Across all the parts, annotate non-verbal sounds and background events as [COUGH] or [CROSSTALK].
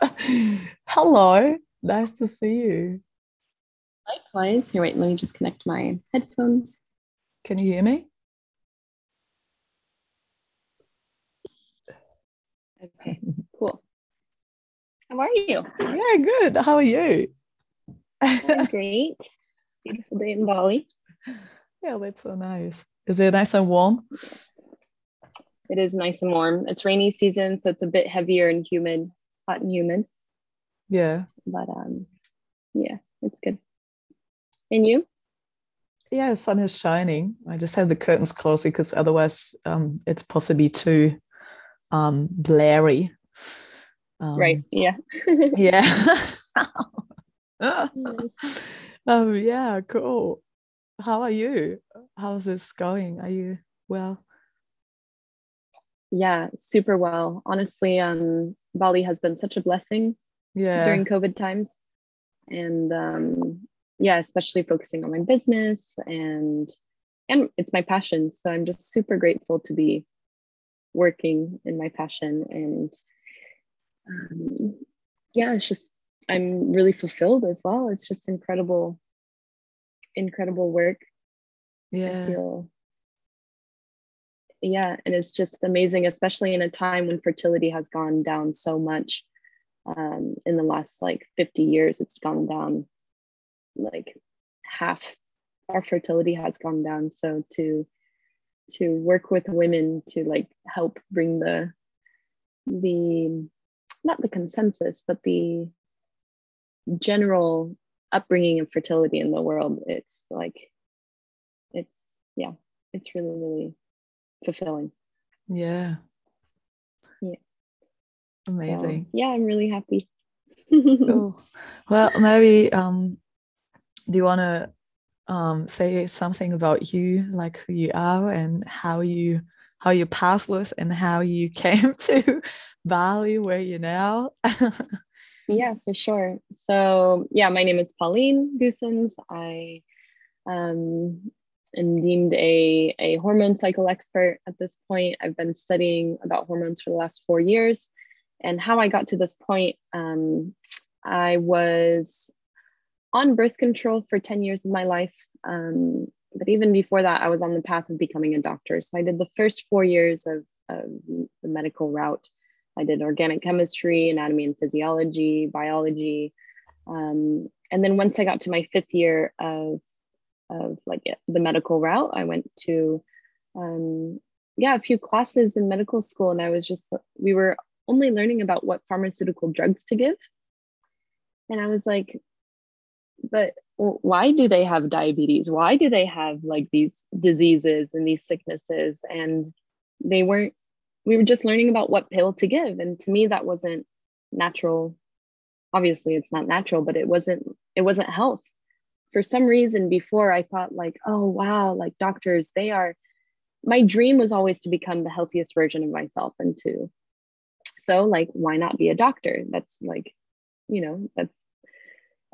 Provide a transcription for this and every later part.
[LAUGHS] Hello, nice to see you. Likewise. Here, wait, let me just connect my headphones. Can you hear me? Okay, cool. How are you? Yeah, good. How are you? I'm [LAUGHS] great. Beautiful day in Bali. Yeah, that's so nice. Is it nice and warm? It is nice and warm. It's rainy season, so it's a bit heavier and humid, hot and humid. Yeah. But um, yeah, it's good. And you? Yeah, the sun is shining. I just have the curtains closed because otherwise um, it's possibly too um, blurry. Um, right. Yeah. [LAUGHS] yeah. [LAUGHS] um, yeah, cool. How are you? How's this going? Are you well? Yeah, super well. Honestly, um, Bali has been such a blessing Yeah. during COVID times. And um, yeah, especially focusing on my business and and it's my passion. So I'm just super grateful to be working in my passion and um, yeah, it's just I'm really fulfilled as well. It's just incredible, incredible work. I yeah. feel yeah, and it's just amazing, especially in a time when fertility has gone down so much. Um, in the last like 50 years, it's gone down like half our fertility has gone down. So to to work with women to like help bring the the not the consensus, but the general upbringing of fertility in the world, it's like it's yeah, it's really, really fulfilling. Yeah. Yeah. So, Amazing. yeah, I'm really happy. [LAUGHS] Cool. Well, maybe um, do you want to um, say something about you, like who you are and how you how your past was and how you [LAUGHS] came to Bali, where you're now? [LAUGHS] Yeah, for sure. So, yeah, my name is Pauline Goossens. I um, am deemed a, a hormone cycle expert at this point. I've been studying about hormones for the last four years. And how I got to this point, um, I was on birth control for 10 years of my life. Um, but even before that, I was on the path of becoming a doctor. So I did the first four years of, of the medical route. I did organic chemistry, anatomy and physiology, biology. Um, and then once I got to my fifth year of, of like the medical route, I went to, um, yeah, a few classes in medical school. And I was just, we were only learning about what pharmaceutical drugs to give. And I was like, but why do they have diabetes? Why do they have like these diseases and these sicknesses? And they weren't we were just learning about what pill to give and to me that wasn't natural obviously it's not natural but it wasn't it wasn't health for some reason before i thought like oh wow like doctors they are my dream was always to become the healthiest version of myself and to so like why not be a doctor? That's like you know that's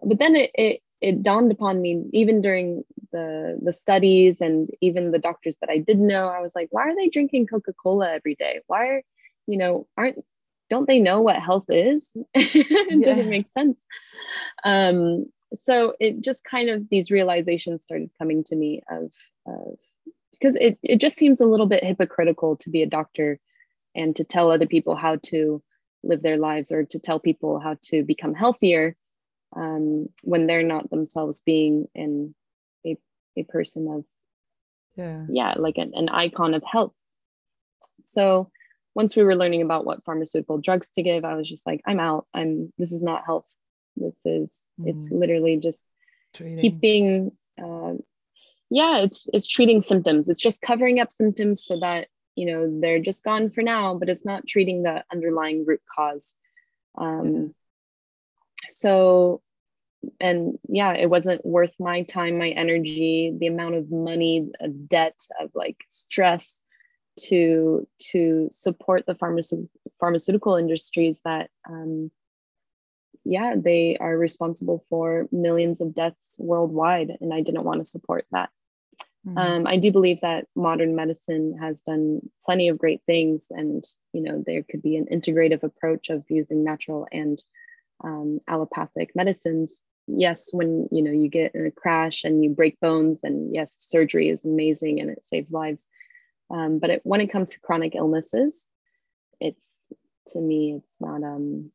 but then it, it it dawned upon me even during the the studies and even the doctors that I did know I was like why are they drinking coca-cola every day? Why are you know aren't don't they know what health is? [LAUGHS] It Yeah. doesn't make sense? Um so it just kind of these realizations started coming to me of of because it, it just seems a little bit hypocritical to be a doctor and to tell other people how to live their lives or to tell people how to become healthier um, when they're not themselves being in a, a person of yeah. yeah like an, an icon of health. So once we were learning about what pharmaceutical drugs to give i was just like i'm out. I'm this is not health this is it's Mm. literally just Treating. keeping uh, yeah it's it's treating symptoms it's just covering up symptoms so that you know they're just gone for now but it's not treating the underlying root cause um so and yeah it wasn't worth my time my energy the amount of money debt of like stress to to support the pharmaceutical pharmaceutical industries that um yeah they are responsible for millions of deaths worldwide and i didn't want to support that Mm-hmm. Um, I do believe that modern medicine has done plenty of great things, and you know there could be an integrative approach of using natural and um, allopathic medicines. Yes, when you know you get in a crash and you break bones, and yes, surgery is amazing and it saves lives. Um, but it, when it comes to chronic illnesses, it's to me it's not um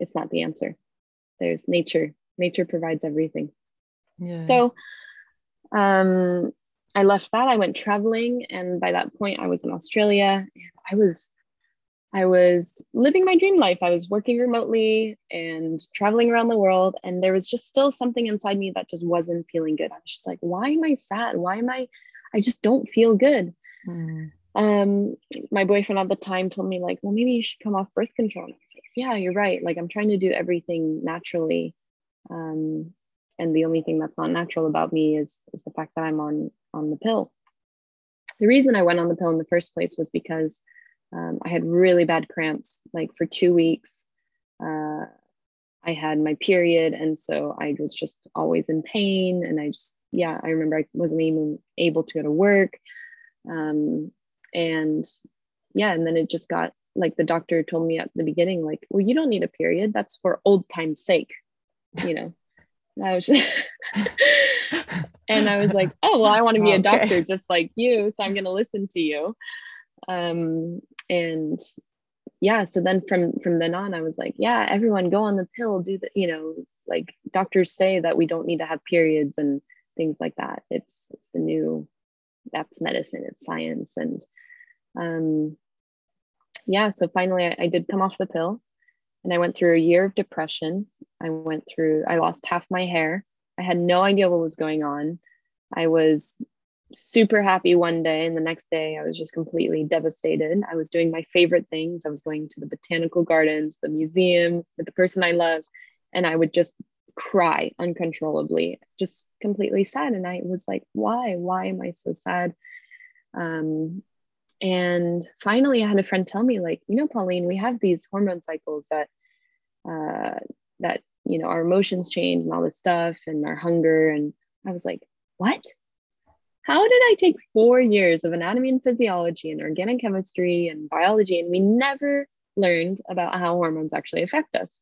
it's not the answer. There's nature. Nature provides everything. Yeah. So um I left that. I went traveling, and by that point, I was in Australia. And I was, I was living my dream life. I was working remotely and traveling around the world, and there was just still something inside me that just wasn't feeling good. I was just like, why am I sad? Why am I? I just don't feel good. Mm. Um, my boyfriend at the time told me like, well, maybe you should come off birth control. I was like, yeah, you're right. Like I'm trying to do everything naturally. Um, and the only thing that's not natural about me is, is the fact that I'm on on the pill. The reason I went on the pill in the first place was because um, I had really bad cramps. Like for two weeks, uh, I had my period, and so I was just always in pain. And I just, yeah, I remember I wasn't even able to go to work. Um, and yeah, and then it just got like the doctor told me at the beginning, like, well, you don't need a period. That's for old time's sake, you know. I was just [LAUGHS] and I was like, oh well, I want to be [LAUGHS] okay. a doctor just like you, so I'm going to listen to you. Um, and yeah, so then from from then on, I was like, yeah, everyone go on the pill, do the, you know, like doctors say that we don't need to have periods and things like that. It's it's the new, that's medicine, it's science, and um, yeah. So finally, I, I did come off the pill, and I went through a year of depression. I went through, I lost half my hair. I had no idea what was going on. I was super happy one day, and the next day I was just completely devastated. I was doing my favorite things. I was going to the botanical gardens, the museum with the person I love, and I would just cry uncontrollably, just completely sad. And I was like, why? Why am I so sad? Um, and finally, I had a friend tell me, like, you know, Pauline, we have these hormone cycles that uh, that you know our emotions change and all this stuff, and our hunger. And I was like, what? How did I take four years of anatomy and physiology and organic chemistry and biology, and we never learned about how hormones actually affect us?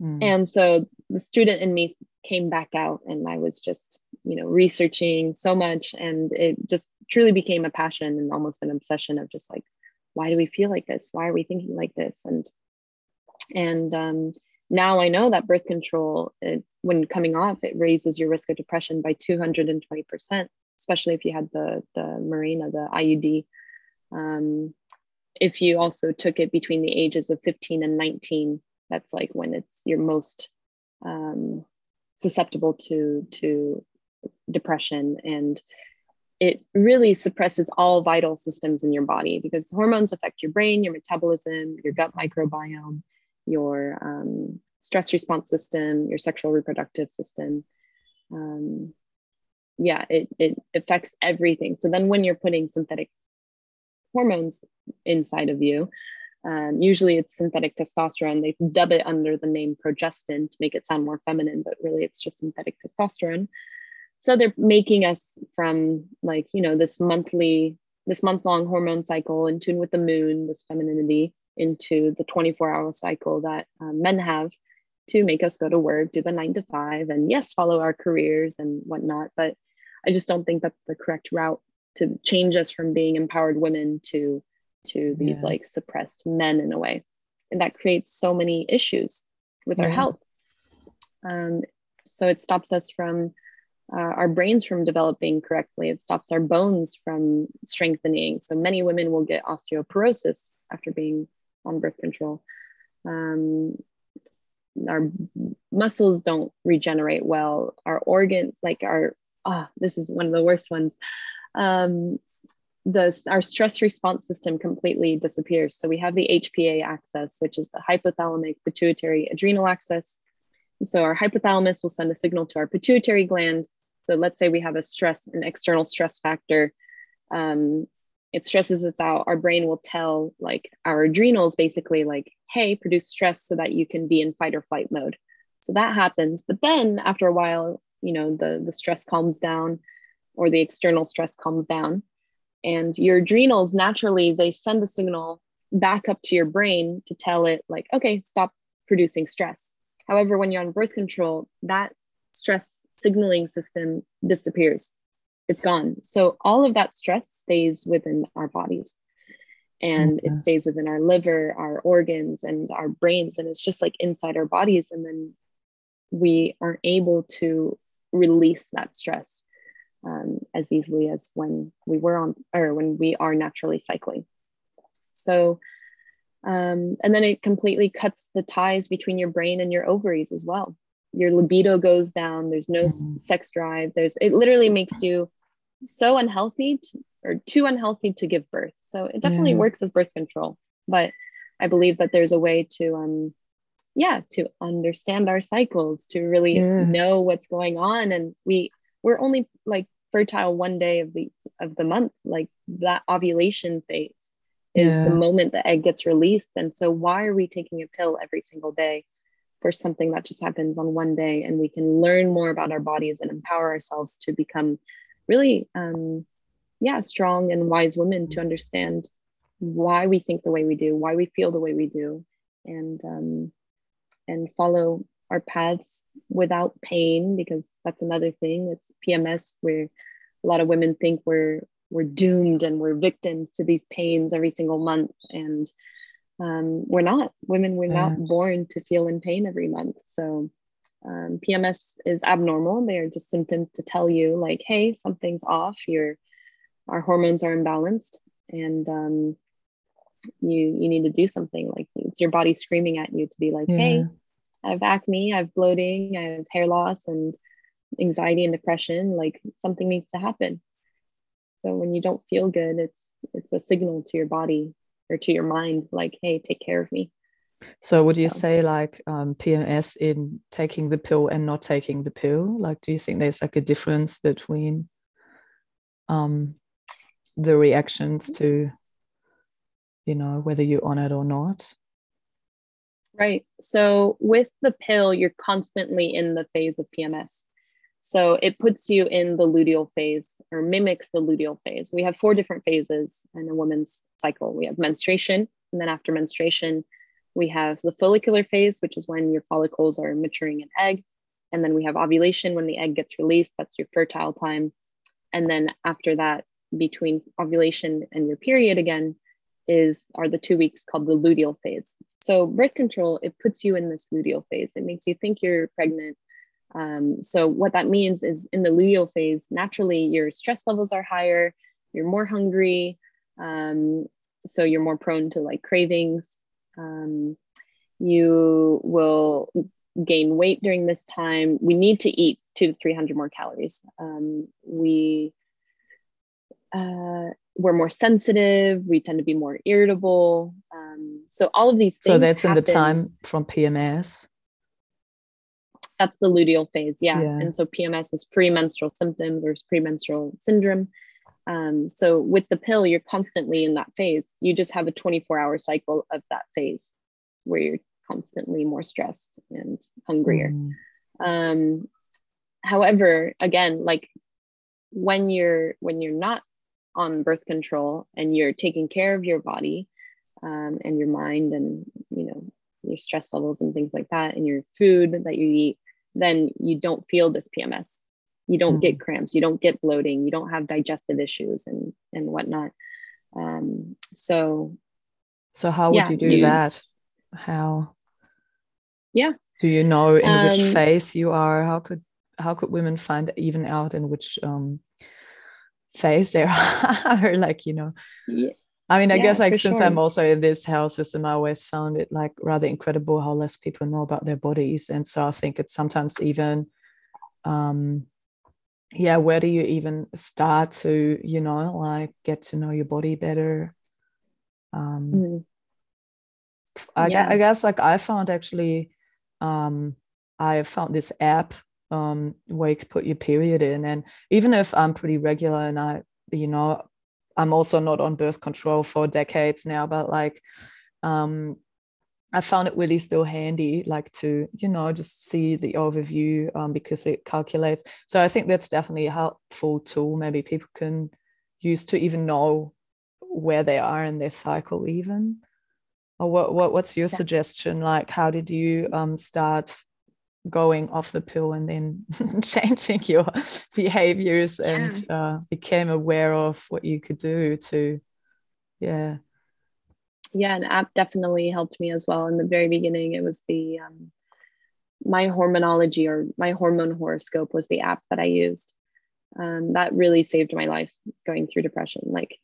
Mm. And so the student in me came back out, and I was just, you know, researching so much, and it just truly became a passion and almost an obsession of just like why do we feel like this? Why are we thinking like this? And and um, now i know that birth control it, when coming off it raises your risk of depression by 220% especially if you had the the Mirena the iud um, if you also took it between the ages of 15 and 19 that's like when it's you're most um, susceptible to to depression and it really suppresses all vital systems in your body because hormones affect your brain, your metabolism, your gut microbiome, your um, stress response system, your sexual reproductive system. Um, yeah, it, it affects everything. So then when you're putting synthetic hormones inside of you, um, usually it's synthetic testosterone. They dub it under the name progestin to make it sound more feminine, but really it's just synthetic testosterone so they're making us from like you know this monthly this month long hormone cycle in tune with the moon this femininity into the 24 hour cycle that um, men have to make us go to work do the nine to five and yes follow our careers and whatnot but i just don't think that's the correct route to change us from being empowered women to to these yeah. like suppressed men in a way and that creates so many issues with yeah. our health um, so it stops us from uh, our brains from developing correctly. It stops our bones from strengthening. So many women will get osteoporosis after being on birth control. Um, our muscles don't regenerate well. Our organ, like our, ah, oh, this is one of the worst ones. Um, the, our stress response system completely disappears. So we have the HPA axis, which is the hypothalamic pituitary adrenal axis. So our hypothalamus will send a signal to our pituitary gland so let's say we have a stress, an external stress factor. Um, it stresses us out. Our brain will tell like our adrenals basically like, hey, produce stress so that you can be in fight or flight mode. So that happens. But then after a while, you know, the, the stress calms down. or the external stress calms down and your adrenals naturally they send a signal back up to your brain to tell it like okay stop producing stress. However when you're on birth control that stress signaling system disappears. It's gone. So all of that stress stays within our bodies. And it stays within our liver our organs and our brains. And it's just like inside our bodies. And then we aren't able to release that stress um, as easily as when we were on or when we are naturally cycling so um, and then it completely cuts the ties between your brain and your ovaries as well your libido goes down there's no mm-hmm. sex drive there's it literally makes you so unhealthy to, or too unhealthy to give birth so it definitely yeah. works as birth control but i believe that there's a way to um yeah to understand our cycles to really yeah. know what's going on and we we're only like fertile one day of the of the month like that ovulation phase is yeah. the moment the egg gets released and so why are we taking a pill every single day for something that just happens on one day and we can learn more about our bodies and empower ourselves to become really um yeah strong and wise women to understand why we think the way we do why we feel the way we do and um and follow our paths without pain because that's another thing. It's pms where a lot of women think we're we're doomed and we're victims to these pains every single month. And um, we're not. Women we're yeah. not born to feel in pain every month. So um, pms is abnormal. They're just symptoms to tell you like hey something's off. Your our hormones are imbalanced and um, you you need to do something. Like it's your body screaming at you to be like yeah. hey i have acne i have bloating i have hair loss and anxiety and depression like something needs to happen. So when you don't feel good it's it's a signal to your body or to your mind like hey take care of me. So would you so. say like um, pms in taking the pill and not taking the pill? Like do you think there's like a difference between um the reactions to you know whether you're on it or not right so with the pill you're constantly in the phase of pms so it puts you in the luteal phase or mimics the luteal phase. We have four different phases in a woman's cycle. We have menstruation, and then after menstruation, we have the follicular phase, which is when your follicles are maturing an egg. And then we have ovulation when the egg gets released. That's your fertile time. And then after that, between ovulation and your period again, is are the two weeks called the luteal phase. So birth control, it puts you in this luteal phase. It makes you think you're pregnant um, so what that means is in the luteal phase, naturally your stress levels are higher, you're more hungry, um, so you're more prone to like cravings. Um, you will gain weight during this time. We need to eat two to 300 more calories. Um, we, uh, we're more sensitive. We tend to be more irritable. Um, so all of these things. So that's happen. in the time from PMS that's the luteal phase yeah. yeah. and so pms is premenstrual symptoms or premenstrual syndrome um, so with the pill you're constantly in that phase you just have a 24 hour cycle of that phase where you're constantly more stressed and hungrier mm. um, however again like when you're when you're not on birth control and you're taking care of your body um, and your mind and you know your stress levels and things like that and your food that you eat then you don't feel this PMS. You don't mm-hmm. get cramps, you don't get bloating, you don't have digestive issues and and whatnot. Um, so so how would yeah, you do you, that? How yeah. Do you know in um, which phase you are? How could how could women find even out in which um phase there are? [LAUGHS] like, you know. Yeah. I mean, I yeah, guess like since sure. I'm also in this health system, I always found it like rather incredible how less people know about their bodies. And so I think it's sometimes even um yeah, where do you even start to, you know, like get to know your body better? Um mm-hmm. I, yeah. I guess like I found actually um I found this app um where you could put your period in and even if I'm pretty regular and I you know I'm also not on birth control for decades now, but like, um, I found it really still handy, like to, you know, just see the overview um, because it calculates. So I think that's definitely a helpful tool. Maybe people can use to even know where they are in their cycle, even. Or what, what what's your yeah. suggestion? Like, how did you um, start going off the pill and then [LAUGHS] changing your behaviors and yeah. uh, became aware of what you could do to, yeah. Yeah an app definitely helped me as well. In the very beginning it was the um, my hormonology or my hormone horoscope was the app that i used. Um, that really saved my life going through depression like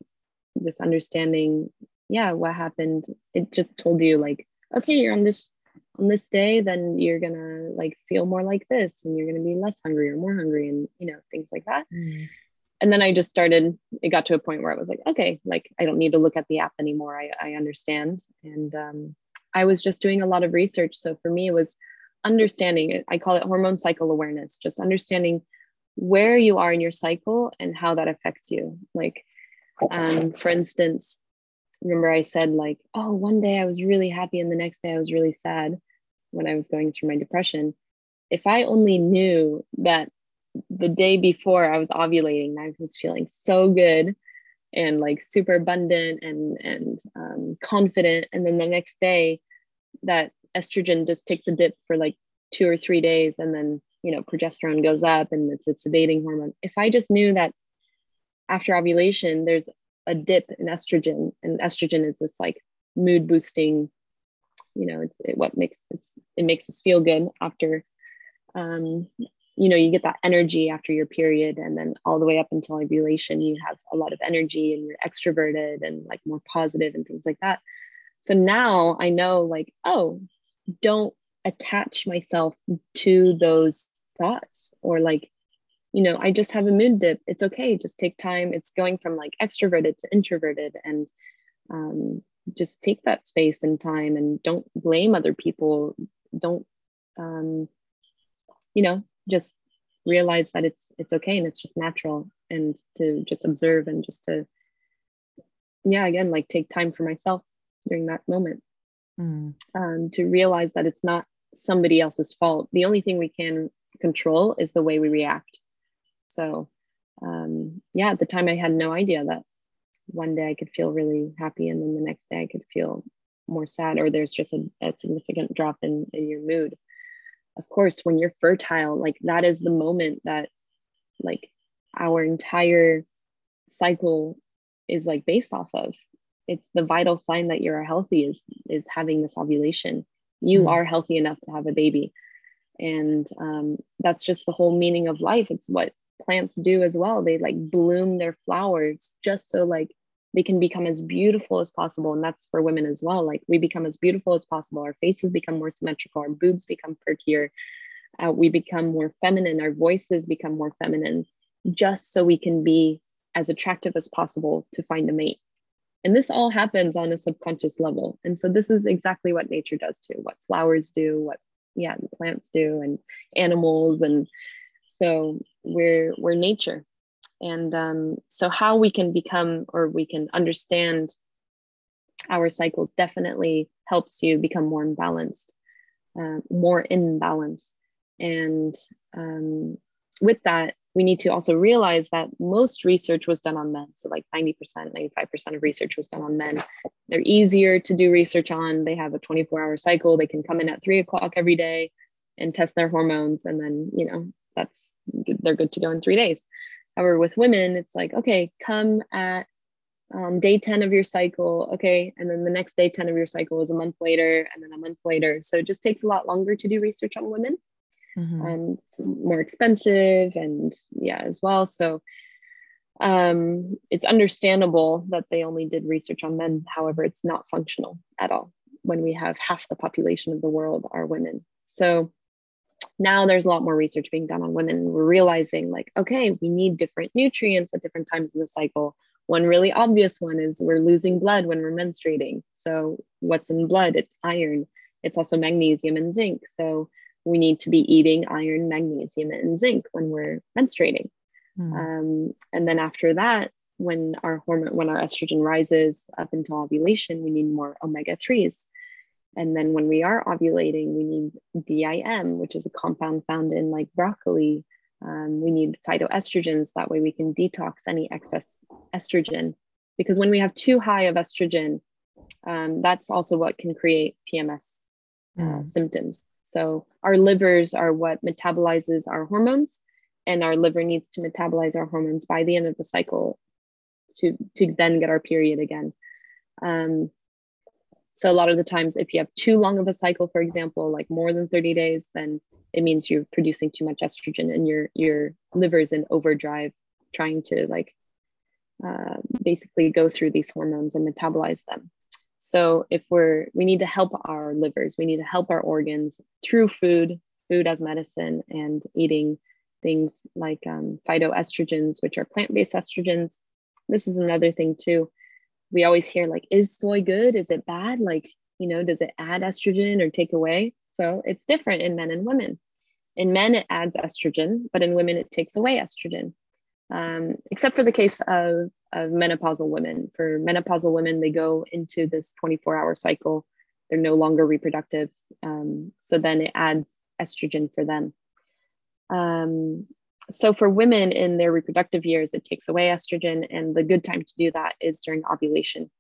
just understanding yeah what happened. It just told you like okay you're on this on this day then you're gonna like feel more like this and you're gonna be less hungry or more hungry and you know things like that mm and then I just started, it got to a point where I was like, okay, like I don't need to look at the app anymore. I, I understand. And um, I was just doing a lot of research. So for me, it was understanding, I call it hormone cycle awareness, just understanding where you are in your cycle and how that affects you. Like, um, for instance, remember I said, like, oh, one day I was really happy and the next day I was really sad when I was going through my depression. If I only knew that the day before I was ovulating, I was feeling so good and like super abundant and and um, confident. And then the next day, that estrogen just takes a dip for like two or three days, and then you know progesterone goes up, and it's a sedating hormone. If I just knew that after ovulation, there's a dip in estrogen, and estrogen is this like mood boosting. You know, it's it, what makes it's it makes us feel good after um, you know you get that energy after your period and then all the way up until ovulation you have a lot of energy and you're extroverted and like more positive and things like that. So now i know like oh don't attach myself to those thoughts or like you know i just have a mood dip. It's okay. Just take time. It's going from like extroverted to introverted and um, just take that space and time and don't blame other people. Don't um, you know just realize that it's it's okay and it's just natural and to just observe and just to yeah again like take time for myself during that moment. Mm. um, to realize that it's not somebody else's fault. The only thing we can control is the way we react. So um, yeah at the time i had no idea that one day i could feel really happy and then the next day i could feel more sad or there's just a, a significant drop in, in your mood. Of course when you're fertile like that is the moment that like our entire cycle is like based off of. It's the vital sign that you're healthy is is having this ovulation. You mm. are healthy enough to have a baby. And um, that's just the whole meaning of life. It's what plants do as well. They like bloom their flowers just so like they can become as beautiful as possible and that's for women as well. Like we become as beautiful as possible. Our faces become more symmetrical. Our boobs become perkier. Uh, we become more feminine. Our voices become more feminine just so we can be as attractive as possible to find a mate. And this all happens on a subconscious level. And so this is exactly what nature does too what flowers do what yeah plants do and animals. And so we're we're nature and um, so, how we can become or we can understand our cycles definitely helps you become more imbalanced, uh, more in balance. And um, with that, we need to also realize that most research was done on men. So, like 90%, 95% of research was done on men. They're easier to do research on. They have a 24 hour cycle. They can come in at three o'clock every day and test their hormones. And then, you know, that's they're good to go in three days. However, with women, it's like, okay, come at um, day 10 of your cycle. Okay. And then the next day 10 of your cycle is a month later, and then a month later. So it just takes a lot longer to do research on women. Mm-hmm. Um, it's more expensive and yeah, as well. So um, it's understandable that they only did research on men. However, it's not functional at all when we have half the population of the world are women. So now there's a lot more research being done on women. We're realizing, like, okay, we need different nutrients at different times in the cycle. One really obvious one is we're losing blood when we're menstruating. So, what's in blood? It's iron. It's also magnesium and zinc. So, we need to be eating iron, magnesium, and zinc when we're menstruating. Mm. Um, and then after that, when our hormone, when our estrogen rises up until ovulation, we need more omega 3s And then when we are ovulating, we need DIM, which is a compound found in like broccoli. Um, we need phytoestrogens. That way we can detox any excess estrogen. Because when we have too high of estrogen, um, that's also what can create PMS uh, mm. symptoms. So our livers are what metabolizes our hormones, and our liver needs to metabolize our hormones by the end of the cycle to to then get our period again. Um, so a lot of the times, if you have too long of a cycle, for example, like more than 30 days, then it means you're producing too much estrogen and your your liver's in overdrive, trying to like uh, basically go through these hormones and metabolize them. So if we're we need to help our livers, we need to help our organs through food, food as medicine, and eating things like um, phytoestrogens, which are plant-based estrogens. This is another thing too we always hear like is soy good? Is it bad? Like you know does it add estrogen or take away? So it's different in men and women. In men it adds estrogen but in women it takes away estrogen. Um, except for the case of, of menopausal women. For menopausal women they go into this 24 hour cycle. They're no longer reproductive. Um, so then it adds estrogen for them. Um, so for women in their reproductive years, it takes away estrogen, and the good time to do that is during ovulation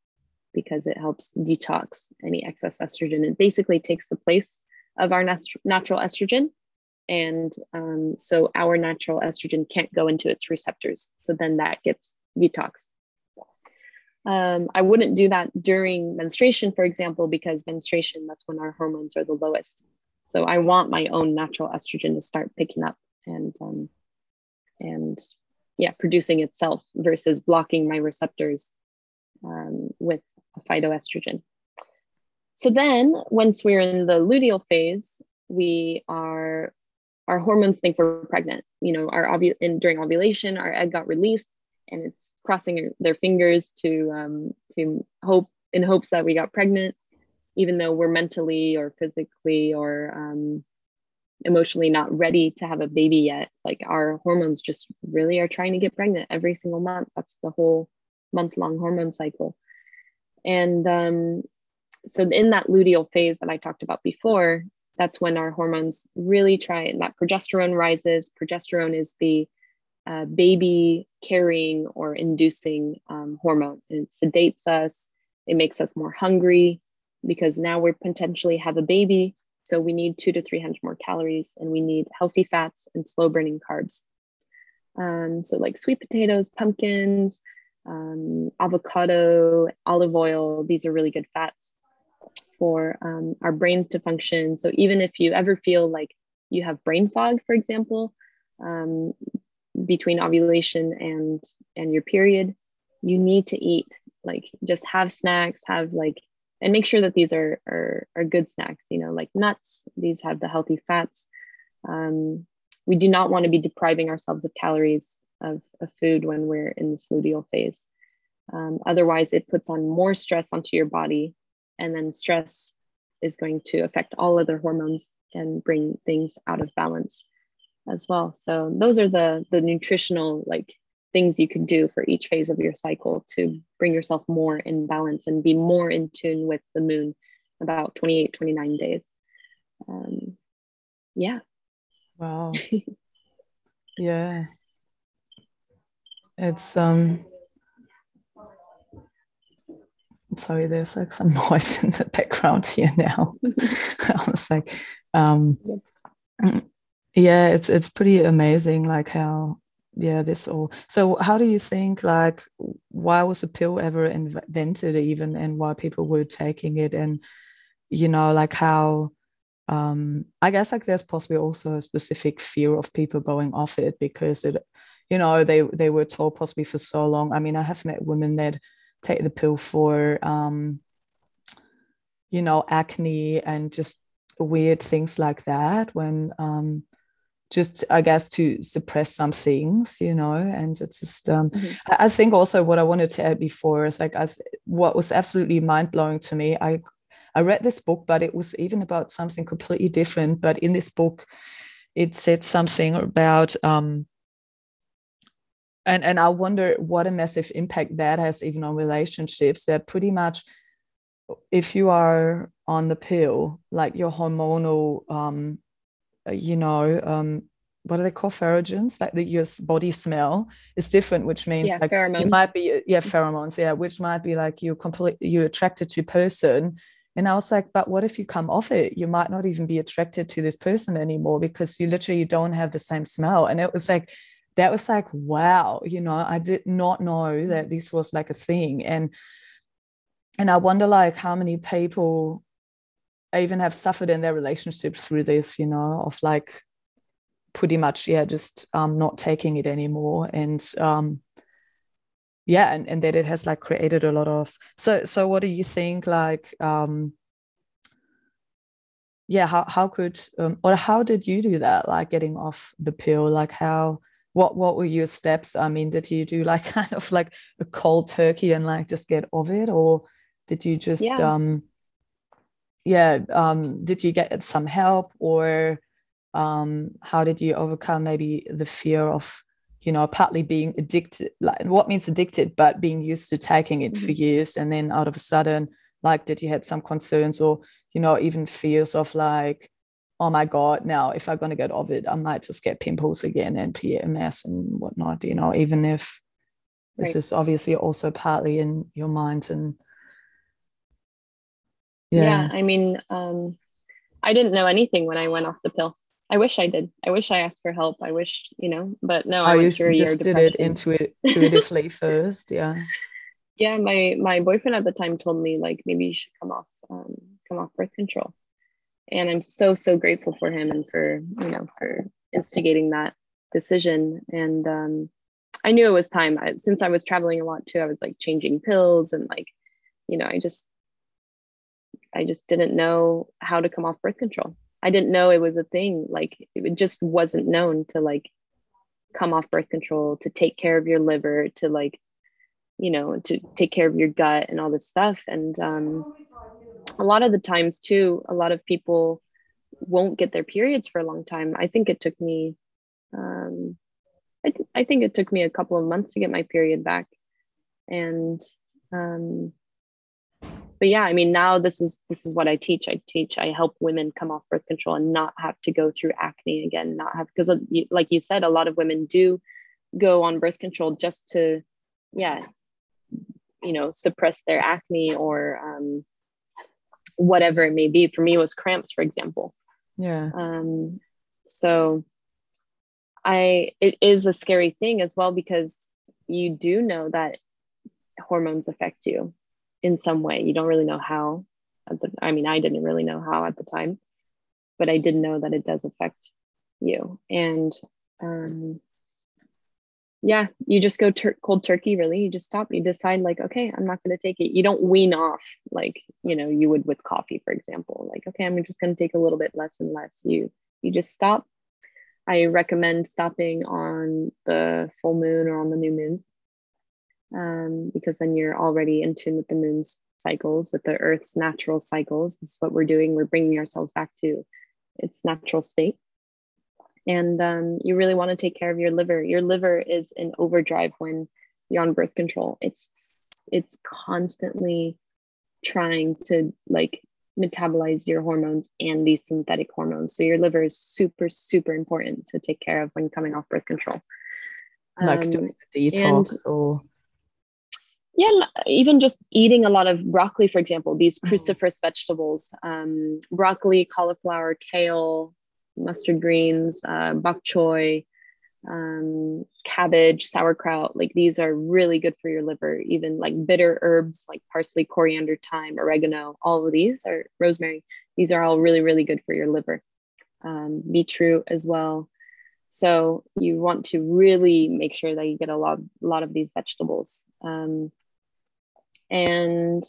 because it helps detox any excess estrogen. It basically takes the place of our nat- natural estrogen. And um, so our natural estrogen can't go into its receptors. So then that gets detoxed. Um, I wouldn't do that during menstruation, for example, because menstruation, that's when our hormones are the lowest. So I want my own natural estrogen to start picking up. And um, and yeah, producing itself versus blocking my receptors um, with a phytoestrogen. So then, once we're in the luteal phase, we are our hormones think we're pregnant. You know, our ovu- in, during ovulation, our egg got released, and it's crossing their fingers to um, to hope in hopes that we got pregnant, even though we're mentally or physically or um, emotionally not ready to have a baby yet like our hormones just really are trying to get pregnant every single month. That's the whole month long hormone cycle. And um, so in that luteal phase that i talked about before that's when our hormones really try and that progesterone rises. Progesterone is the uh, baby carrying or inducing um, hormone. It sedates us. It makes us more hungry because now we potentially have a baby so we need two to 300 more calories and we need healthy fats and slow burning carbs. Um, so like sweet potatoes, pumpkins, um, avocado, olive oil, these are really good fats for um, our brain to function. So even if you ever feel like you have brain fog, for example, um, between ovulation and and your period, you need to eat. Like just have snacks, have like and make sure that these are, are, are good snacks, you know, like nuts, these have the healthy fats. Um, we do not want to be depriving ourselves of calories of, of food when we're in this luteal phase. Um, otherwise, it puts on more stress onto your body, and then stress is going to affect all other hormones and bring things out of balance as well. So those are the the nutritional like things you could do for each phase of your cycle to bring yourself more in balance and be more in tune with the moon about 28 29 days. Um, yeah. Wow. [LAUGHS] Yeah. It's um sorry there's like some [LAUGHS] noise in the background here now. [LAUGHS] I was like um [CLEARS THROAT] yeah it's it's pretty amazing like how yeah this all. So how do you think like why was a pill ever invented even and why people were taking it? And you know like how um i guess like there's possibly also a specific fear of people going off it because it you know they they were told possibly for so long. I mean i have met women that take the pill for um you know acne and just weird things like that when um just i guess to suppress some things you know and it's just um, mm-hmm. I, think also what i wanted to add before is like i what was absolutely mind-blowing to me i i read this book but it was even about something completely different but in this book it said something about um and and i wonder what a massive impact that has even on relationships that pretty much if you are on the pill, like your hormonal, um, Uh, you know, um, what are they called pherogens like the your body smell is different which means yeah, like pheromones. you might be uh, yeah mm-hmm. pheromones yeah which might be like you're completely you're attracted to a person. And i was like but what if you come off it? You might not even be attracted to this person anymore because you literally don't have the same smell. And it was like that was like wow you know i did not know that mm-hmm. this was like a thing. And and i wonder like how many people even have suffered in their relationships through this you know of like pretty much yeah just um, not taking it anymore. And um, yeah and, and that it has like created a lot of so so what do you think like um yeah how, how could um, or how did you do that like getting off the pill? Like how what what were your steps? I mean did you do [LAUGHS] like kind of like a cold turkey and like just get off it? Or did you just yeah. um yeah um did you get some help or um, how did you overcome maybe the fear of you know partly being addicted like what means addicted but being used to taking it mm-hmm. for years and then out of a sudden like did you had some concerns or you know even fears of like oh my god now if i'm going to get off it i might just get pimples again and pms and whatnot you know even if right. this is obviously also partly in your mind and yeah, yeah i mean um i didn't know anything when i went off the pill I wish I did. I wish I asked for help. I wish, you know, but no, I oh, went through just did it intuit- intuitively [LAUGHS] first. Yeah. Yeah. My, my boyfriend at the time told me like, maybe you should come off, um, come off birth control. And I'm so, so grateful for him and for, you know, for instigating that decision. And, um, I knew it was time I, since I was traveling a lot too. I was like changing pills and like, you know, I just, I just didn't know how to come off birth control. I didn't know it was a thing. Like it just wasn't known to like come off birth control, to take care of your liver, to like, you know, to take care of your gut and all this stuff. And um, a lot of the times too, a lot of people won't get their periods for a long time. I think it took me, um, I, th- I think it took me a couple of months to get my period back. And um, but yeah i mean now this is this is what i teach. I teach i help women come off birth control and not have to go through acne again not have because like you said a lot of women do go on birth control just to yeah you know suppress their acne or um, whatever it may be. For me it was cramps for example. Yeah. Um so i it is a scary thing as well because you do know that hormones affect you in some way. You don't really know how. The, I mean, I didn't really know how at the time, but I did know that it does affect you. And um, yeah, you just go tur- cold turkey, really. You just stop. You decide, like, okay, I'm not going to take it. You don't wean off like, you know, you would with coffee, for example. Like, okay, I'm just going to take a little bit less and less. You, you just stop. I recommend stopping on the full moon or on the new moon um, because then you're already in tune with the moon's cycles, with the Earth's natural cycles. This is what we're doing. We're bringing ourselves back to its natural state. And um, you really want to take care of your liver. Your liver is in overdrive when you're on birth control. It's it's constantly trying to like metabolize your hormones and these synthetic hormones. So your liver is super, super important to take care of when coming off birth control. Like um, doing a detox and, or yeah even just eating a lot of broccoli for example these mm. cruciferous vegetables um, broccoli cauliflower kale mustard greens uh, bok choy um, cabbage sauerkraut like these are really good for your liver even like bitter herbs like parsley coriander thyme oregano all of these are rosemary these are all really really good for your liver um, beetroot as well so you want to really make sure that you get a lot, a lot of these vegetables. Um, and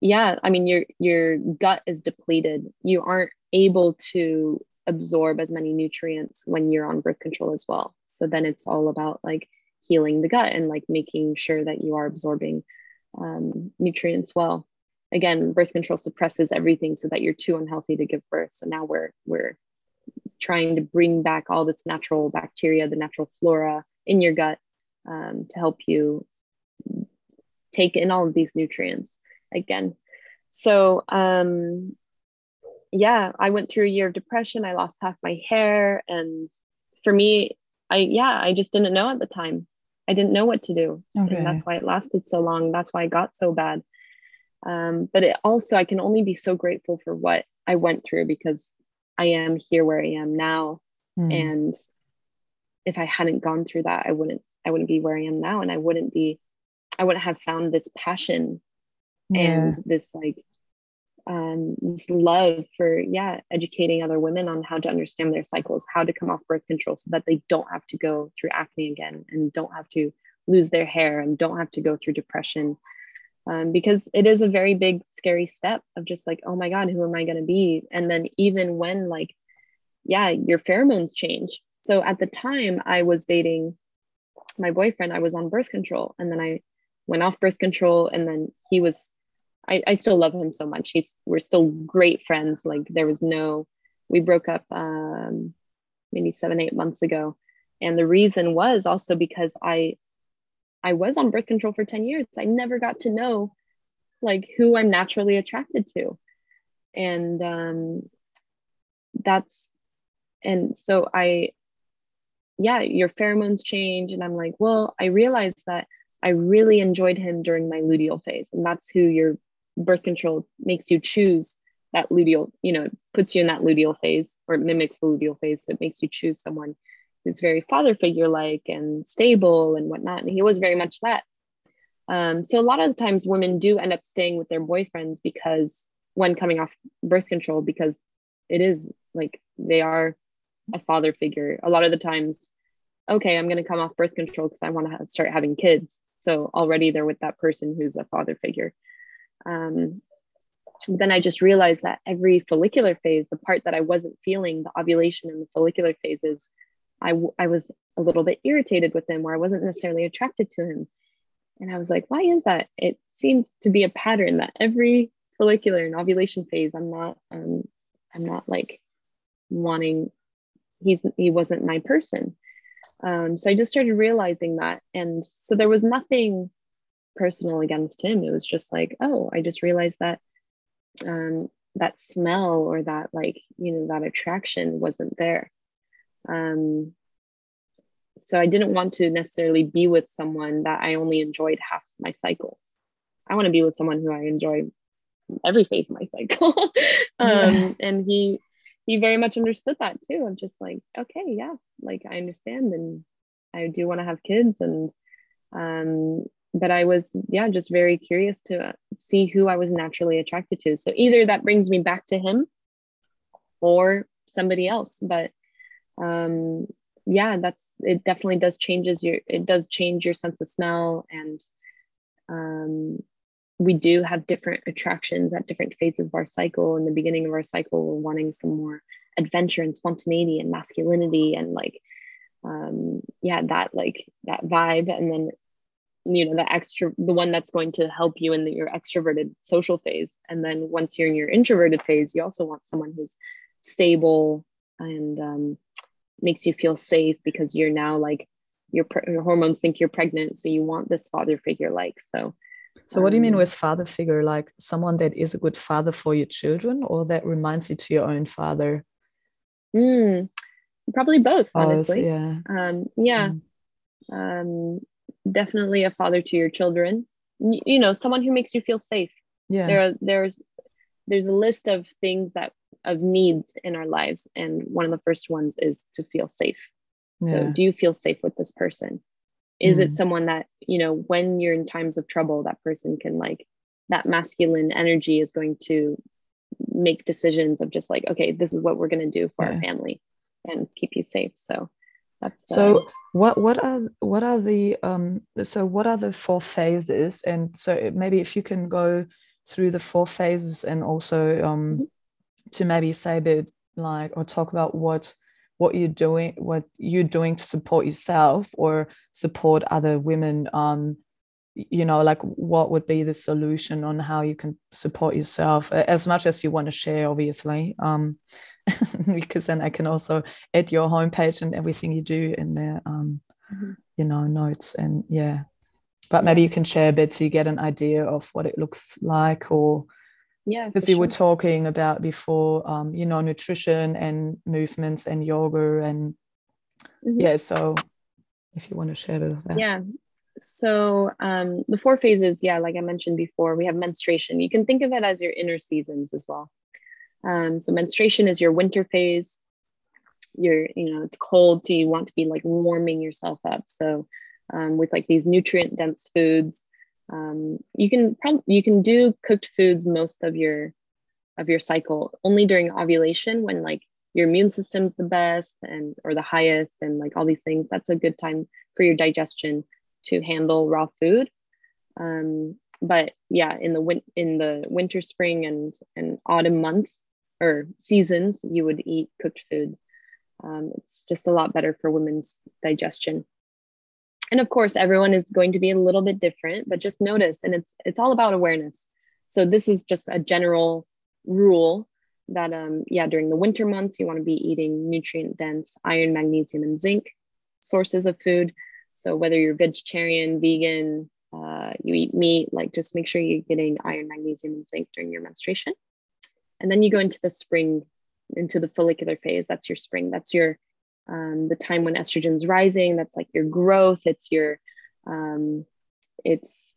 yeah i mean your your gut is depleted. You aren't able to absorb as many nutrients when you're on birth control as well. So then it's all about like healing the gut and like making sure that you are absorbing um, nutrients well. Again birth control suppresses everything so that you're too unhealthy to give birth. So now we're we're trying to bring back all this natural bacteria the natural flora in your gut um, to help you take in all of these nutrients again. So um yeah i went through a year of depression. I lost half my hair. And for me i yeah i just didn't know at the time. I didn't know what to do. Okay. and that's why it lasted so long. That's why i got so bad. Um, but it also i can only be so grateful for what i went through because i am here where i am now. Mm. and if i hadn't gone through that i wouldn't i wouldn't be where i am now. And i wouldn't be i wouldn't have found this passion yeah. and this like um, this love for yeah educating other women on how to understand their cycles how to come off birth control so that they don't have to go through acne again and don't have to lose their hair and don't have to go through depression. Um, because it is a very big scary step of just like oh my god who am i going to be? And then even when like yeah your pheromones change. So at the time i was dating my boyfriend i was on birth control and then i went off birth control and then he was I, I still love him so much. He's we're still great friends. Like there was no, we broke up um, maybe seven eight months ago, and the reason was also because I, I was on birth control for ten years. I never got to know, like who I'm naturally attracted to, and um, that's, and so I, yeah, your pheromones change, and I'm like, well, I realized that I really enjoyed him during my luteal phase, and that's who you're birth control makes you choose that luteal, you know, puts you in that luteal phase or mimics the luteal phase. So it makes you choose someone who's very father figure like and stable and whatnot. And he was very much that. Um, so a lot of times women do end up staying with their boyfriends because when coming off birth control, because it is like they are a father figure. A lot of the times, okay, I'm going to come off birth control because I want to start having kids. So already they're with that person who's a father figure. Um, then I just realized that every follicular phase, the part that I wasn't feeling, the ovulation and the follicular phases, I, w- I was a little bit irritated with him, or I wasn't necessarily attracted to him. And I was like, why is that? It seems to be a pattern that every follicular and ovulation phase, I'm not, um, I'm not like wanting. He's he wasn't my person. Um, so I just started realizing that, and so there was nothing personal against him. It was just like, oh, I just realized that um, that smell or that like you know that attraction wasn't there. Um, so I didn't want to necessarily be with someone that I only enjoyed half my cycle. I want to be with someone who I enjoy every phase of my cycle. [LAUGHS] um, yeah. And he he very much understood that too. I'm just like, okay, yeah, like I understand, and I do want to have kids, and um, but I was, yeah, just very curious to uh, see who I was naturally attracted to. So either that brings me back to him or somebody else. But um, yeah, that's it. Definitely does changes your. It does change your sense of smell, and um, we do have different attractions at different phases of our cycle. In the beginning of our cycle, we're wanting some more adventure and spontaneity and masculinity and like um yeah that like that vibe. And then you know the extra the one that's going to help you in the, your extroverted social phase. And then once you're in your introverted phase you also want someone who's stable and um, makes you feel safe because you're now like your, your hormones think you're pregnant. So you want this father figure like so so what do you mean um, with father figure? Like someone that is a good father for your children or that reminds you to your own father? Mm, probably both, both honestly. yeah. Um, yeah. Mm. um, definitely a father to your children. You know someone who makes you feel safe. Yeah. There are, there's there's a list of things that of needs in our lives and one of the first ones is to feel safe. Yeah. so do you feel safe with this person is mm. it someone that you know when you're in times of trouble that person can like that masculine energy is going to make decisions of just like okay this is what we're going to do for yeah. our family and keep you safe so that's so uh, what what are what are the um so what are the four phases and so maybe if you can go through the four phases and also um mm-hmm. to maybe say a bit like or talk about what what you're doing what you're doing to support yourself or support other women um you know like what would be the solution on how you can support yourself as much as you want to share obviously um [LAUGHS] because then I can also add your homepage and everything you do in there, um, mm-hmm. you know, notes and yeah. But maybe you can share a bit so you get an idea of what it looks like or yeah because you sure. were talking about before um, you know nutrition and movements and yoga and mm-hmm. yeah so if you want to share that. Yeah. So um, the four phases yeah like i mentioned before we have menstruation. You can think of it as your inner seasons as well. Um, so menstruation is your winter phase. You're you know it's cold so you want to be like warming yourself up. So um, with like these nutrient dense foods um, you can probably you can do cooked foods most of your of your cycle only during ovulation when like your immune system's the best and or the highest and like all these things. That's a good time for your digestion to handle raw food. Um, but yeah in the win- in the winter spring and and autumn months or seasons you would eat cooked food. Um, it's just a lot better for women's digestion and of course everyone is going to be a little bit different but just notice and it's it's all about awareness. So this is just a general rule that um yeah during the winter months you want to be eating nutrient dense iron magnesium and zinc sources of food. So whether you're vegetarian vegan uh, you eat meat like just make sure you're getting iron magnesium and zinc during your menstruation. And then you go into the spring into the follicular phase. That's your spring. That's your um, the time when estrogen's rising that's like your growth it's your um, it's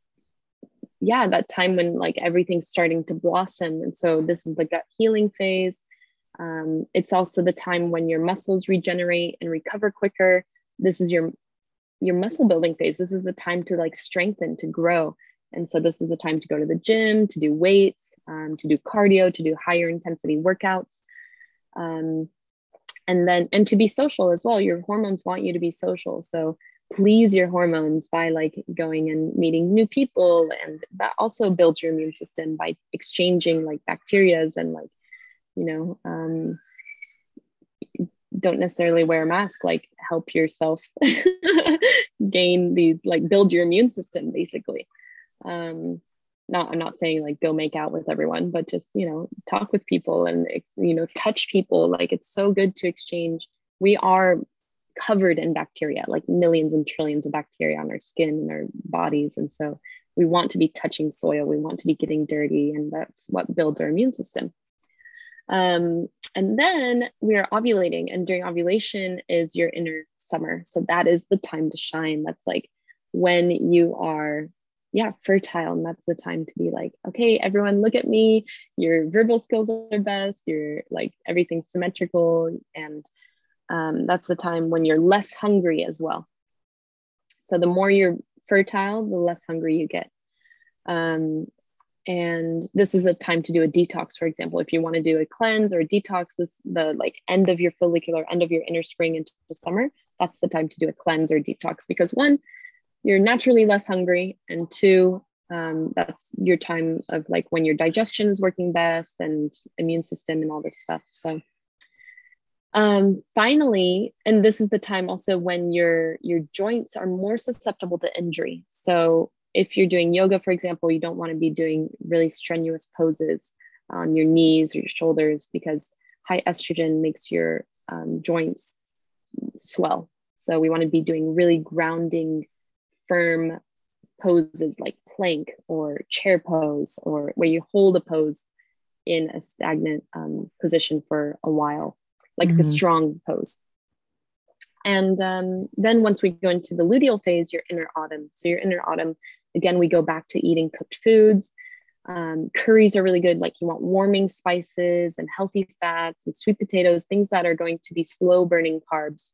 yeah that time when like everything's starting to blossom. And so this is the gut healing phase. Um, it's also the time when your muscles regenerate and recover quicker. This is your your muscle building phase. This is the time to like strengthen to grow. And so this is the time to go to the gym to do weights um, to do cardio to do higher intensity workouts. Um, and then and to be social as well. Your hormones want you to be social. So please your hormones by like going and meeting new people and that also builds your immune system by exchanging like bacterias and like you know um, don't necessarily wear a mask like help yourself [LAUGHS] gain these like build your immune system basically. Um, not i'm not saying like go make out with everyone but just you know talk with people and you know touch people. Like it's so good to exchange. We are covered in bacteria like millions and trillions of bacteria on our skin and our bodies. And so we want to be touching soil. We want to be getting dirty and that's what builds our immune system. Um, and then we are ovulating and during ovulation is your inner summer. So that is the time to shine. That's like when you are yeah fertile and that's the time to be like okay everyone look at me. Your verbal skills are best. You're like everything's symmetrical. And um, that's the time when you're less hungry as well. So the more you're fertile the less hungry you get. Um, and this is the time to do a detox for example. If you want to do a cleanse or a detox this the like end of your follicular end of your inner spring into the summer that's the time to do a cleanse or detox. Because one you're naturally less hungry and two um, that's your time of like when your digestion is working best and immune system and all this stuff so. Um, finally and this is the time also when your your joints are more susceptible to injury. So if you're doing yoga for example you don't want to be doing really strenuous poses on your knees or your shoulders because high estrogen makes your um, joints swell. So we want to be doing really grounding firm poses like plank or chair pose or where you hold a pose in a stagnant um, position for a while, like mm-hmm. a strong pose. And um, then once we go into the luteal phase, your inner autumn. So your inner autumn, again, we go back to eating cooked foods. Um, curries are really good. Like you want warming spices and healthy fats and sweet potatoes, things that are going to be slow burning carbs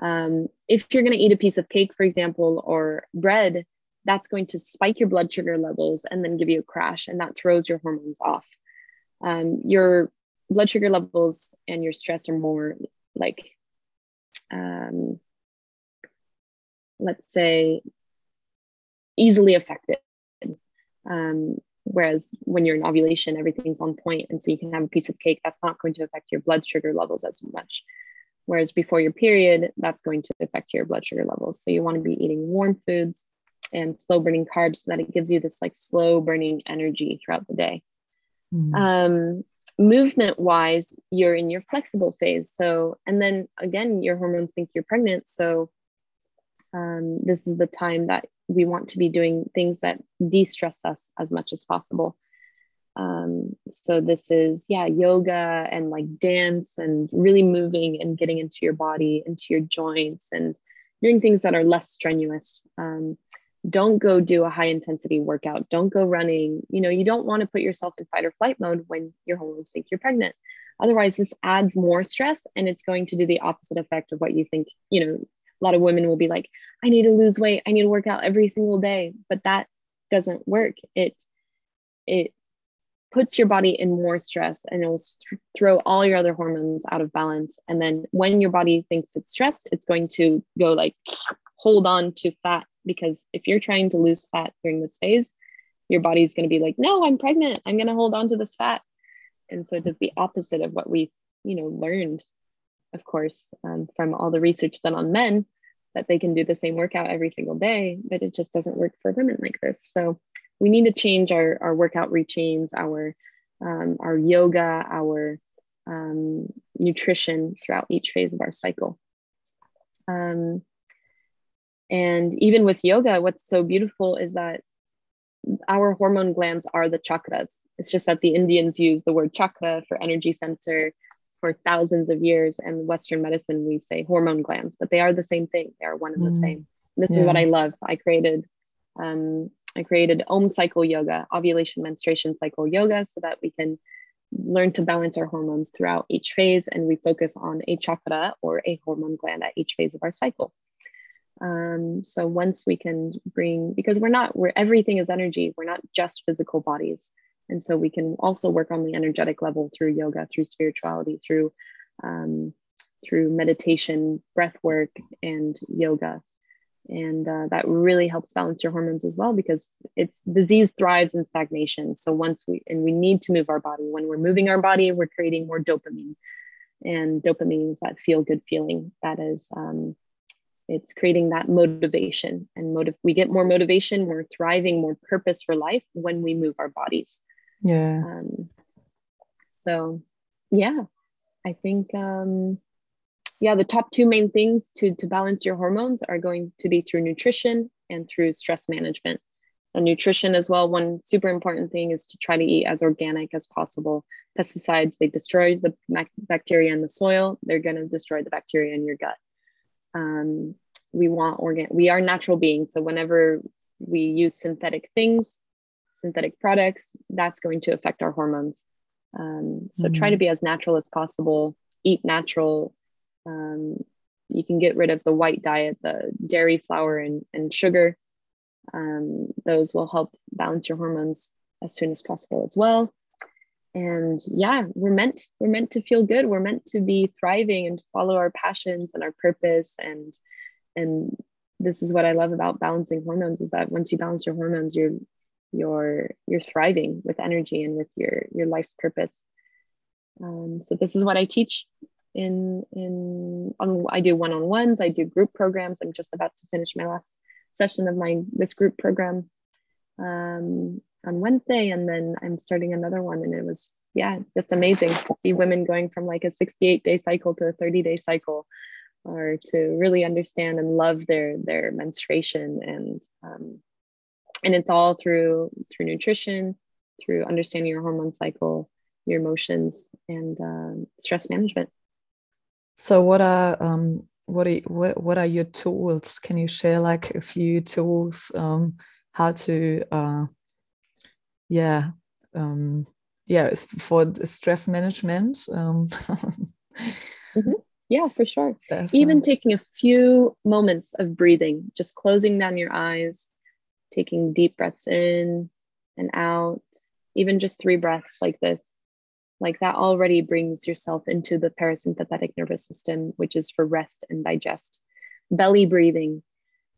um, if you're going to eat a piece of cake, for example, or bread, that's going to spike your blood sugar levels and then give you a crash, and that throws your hormones off. Um, your blood sugar levels and your stress are more like, um, let's say, easily affected. Um, whereas when you're in ovulation, everything's on point, and so you can have a piece of cake that's not going to affect your blood sugar levels as much. Whereas before your period, that's going to affect your blood sugar levels. So you want to be eating warm foods and slow burning carbs so that it gives you this like slow burning energy throughout the day. Mm. Um, movement wise, you're in your flexible phase. So, and then again, your hormones think you're pregnant. So, um, this is the time that we want to be doing things that de stress us as much as possible. Um, so this is, yeah, yoga and like dance and really moving and getting into your body, into your joints and doing things that are less strenuous. Um, don't go do a high intensity workout. Don't go running. You know, you don't want to put yourself in fight or flight mode when your hormones think you're pregnant. Otherwise, this adds more stress and it's going to do the opposite effect of what you think. You know, a lot of women will be like, I need to lose weight. I need to work out every single day. But that doesn't work. It, it puts your body in more stress and it'll th- throw all your other hormones out of balance. And then when your body thinks it's stressed, it's going to go like hold on to fat because if you're trying to lose fat during this phase, your body's going to be like, no, I'm pregnant. I'm going to hold on to this fat. And so it does the opposite of what we, you know, learned, of course, um, from all the research done on men that they can do the same workout every single day, but it just doesn't work for women like this. So we need to change our, our workout routines, our um, our yoga, our um, nutrition throughout each phase of our cycle. Um, and even with yoga, what's so beautiful is that our hormone glands are the chakras. It's just that the Indians use the word chakra for energy center for thousands of years. And Western medicine, we say hormone glands, but they are the same thing. They are one and mm. the same. This yeah. is what I love. I created um, I created Om cycle yoga, ovulation menstruation cycle yoga, so that we can learn to balance our hormones throughout each phase. And we focus on a chakra or a hormone gland at each phase of our cycle. Um, so once we can bring, because we're not, we're everything is energy, we're not just physical bodies. And so we can also work on the energetic level through yoga, through spirituality, through um, through meditation, breath work, and yoga and uh, that really helps balance your hormones as well because it's disease thrives in stagnation. So once we and we need to move our body. When we're moving our body we're creating more dopamine and dopamine is that feel good feeling that is um, it's creating that motivation and motive we get more motivation we're thriving more purpose for life when we move our bodies. Yeah. Um, so yeah i think um, yeah, the top two main things to, to balance your hormones are going to be through nutrition and through stress management. And nutrition as well, one super important thing is to try to eat as organic as possible. Pesticides, they destroy the bacteria in the soil, they're going to destroy the bacteria in your gut. Um, we want organ, we are natural beings. So whenever we use synthetic things, synthetic products, that's going to affect our hormones. Um, so mm-hmm. try to be as natural as possible, eat natural, um, you can get rid of the white diet, the dairy, flour, and, and sugar. Um, those will help balance your hormones as soon as possible as well. And yeah, we're meant we're meant to feel good. We're meant to be thriving and follow our passions and our purpose. And and this is what I love about balancing hormones is that once you balance your hormones, you're you're you're thriving with energy and with your your life's purpose. Um, so this is what I teach in in on I do one-on-ones, I do group programs. I'm just about to finish my last session of my this group program um, on Wednesday, and then I'm starting another one, and it was yeah, just amazing to see women going from like a 68 day cycle to a 30 day cycle, or to really understand and love their their menstruation and um, and it's all through through nutrition, through understanding your hormone cycle, your emotions, and um, stress management. So what are um, what are what what are your tools? Can you share like a few tools um, how to uh, yeah um, yeah for stress management? Um, [LAUGHS] mm-hmm. Yeah, for sure. That's Even taking a few moments of breathing, just closing down your eyes, taking deep breaths in and out, even just three breaths like this like that already brings yourself into the parasympathetic nervous system, which is for rest and digest. Belly breathing,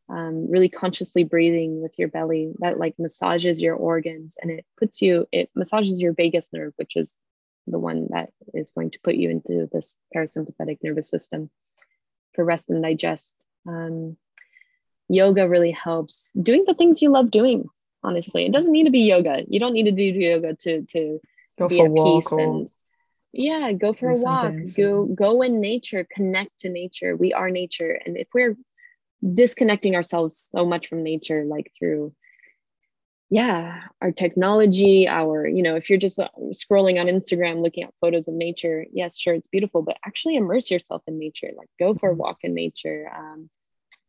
um, really consciously breathing with your belly, that like massages your organs and it puts you, it massages your vagus nerve, which is the one that is going to put you into this parasympathetic nervous system for rest and digest. Um, yoga really helps doing the things you love doing honestly it doesn't need to be yoga you don't need to do yoga to to go be at peace and yeah go for a walk. go go in nature connect to nature. We are nature. And if we're disconnecting ourselves so much from nature like through yeah our technology our you know if you're just uh, scrolling on instagram looking at photos of nature yes sure it's beautiful but actually immerse yourself in nature. Like go for a mm-hmm. walk in nature um,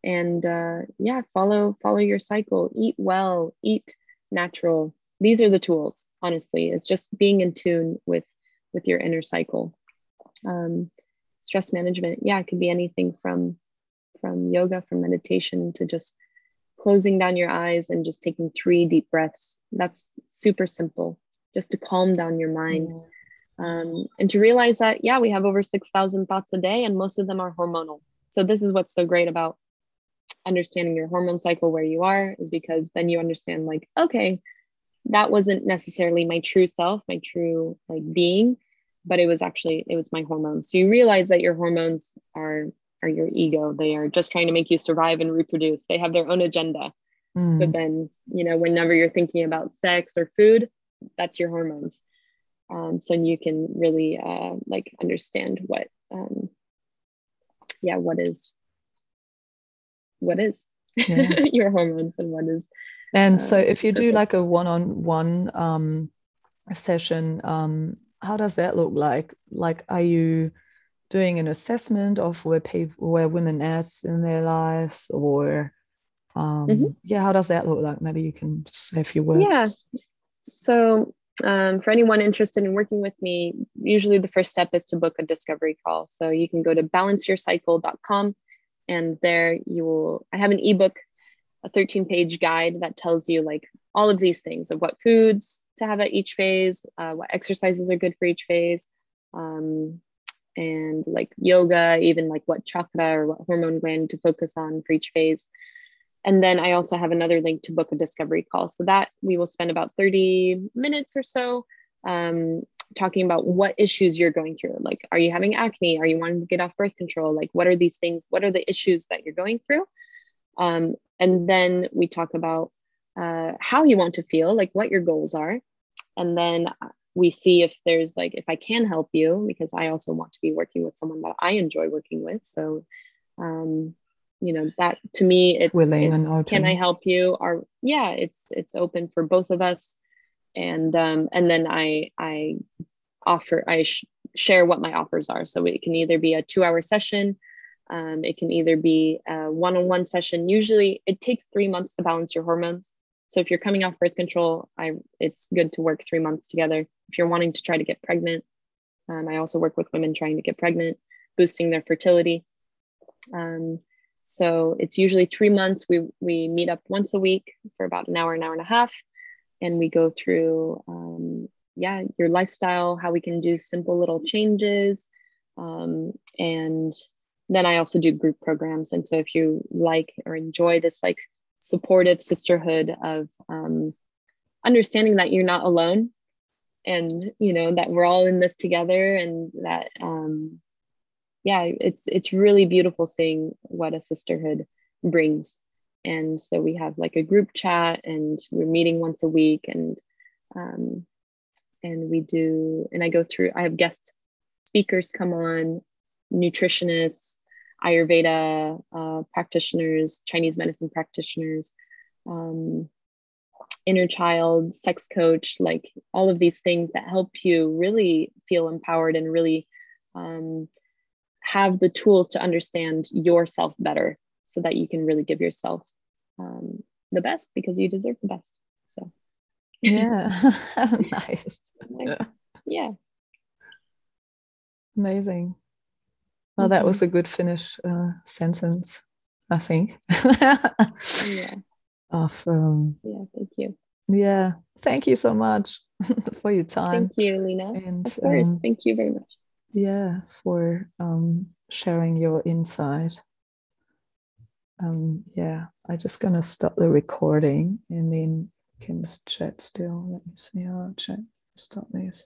and uh, yeah follow follow your cycle. Eat well. Eat natural these are the tools honestly it's just being in tune with with your inner cycle um, stress management yeah it could be anything from from yoga from meditation to just closing down your eyes and just taking three deep breaths. That's super simple, just to calm down your mind. Mm. Um, and to realize that, yeah, we have over 6,000 thoughts a day, and most of them are hormonal. So, this is what's so great about understanding your hormone cycle where you are, is because then you understand, like, okay, that wasn't necessarily my true self, my true like being, but it was actually it was my hormones. So you realize that your hormones are are your ego. They are just trying to make you survive and reproduce. They have their own agenda. Mm. But then, you know, whenever you're thinking about sex or food, that's your hormones. Um, so you can really uh, like understand what, um, yeah, what is, what is yeah. [LAUGHS] your hormones and what is. And so, if you do like a one-on-one um, session, um, how does that look like? Like, are you doing an assessment of where people, where women at in their lives or um, mm-hmm. yeah how does that look like? Maybe you can just say a few words. Yeah. So um, for anyone interested in working with me usually the first step is to book a discovery call. So you can go to balanceyourcycle.com and there you will i have an ebook a 13 page guide that tells you like all of these things of what foods to have at each phase uh, what exercises are good for each phase um, and like yoga, even like what chakra or what hormone gland to focus on for each phase. And then I also have another link to book a discovery call. So that we will spend about 30 minutes or so um, talking about what issues you're going through. Like, are you having acne? Are you wanting to get off birth control? Like, what are these things? What are the issues that you're going through? Um, and then we talk about uh, how you want to feel, like what your goals are. And then we see if there's like if i can help you because i also want to be working with someone that i enjoy working with so um you know that to me it's, willing it's, and open. can i help you or yeah it's it's open for both of us and um and then i i offer i sh- share what my offers are so it can either be a two hour session um, it can either be a one-on-one session usually it takes three months to balance your hormones so if you're coming off birth control i it's good to work three months together if you're wanting to try to get pregnant, um, I also work with women trying to get pregnant, boosting their fertility. Um, so it's usually three months. We we meet up once a week for about an hour, an hour and a half, and we go through um, yeah your lifestyle, how we can do simple little changes, um, and then I also do group programs. And so if you like or enjoy this like supportive sisterhood of um, understanding that you're not alone and you know that we're all in this together and that um yeah it's it's really beautiful seeing what a sisterhood brings and so we have like a group chat and we're meeting once a week and um and we do and i go through i have guest speakers come on nutritionists ayurveda uh, practitioners chinese medicine practitioners um, inner child, sex coach, like all of these things that help you really feel empowered and really um, have the tools to understand yourself better so that you can really give yourself um, the best because you deserve the best. So, yeah, [LAUGHS] nice. [LAUGHS] yeah. Amazing. Well, that was mm-hmm. a good finish uh, sentence, I think. yeah. [LAUGHS] Of um, yeah thank you. Yeah thank you so much [LAUGHS] for your time thank you lena and of course. um, thank you very much. yeah for um, sharing your insight. Um, yeah i'm just gonna stop the recording and then can chat still. Let me see how i chat. Stop this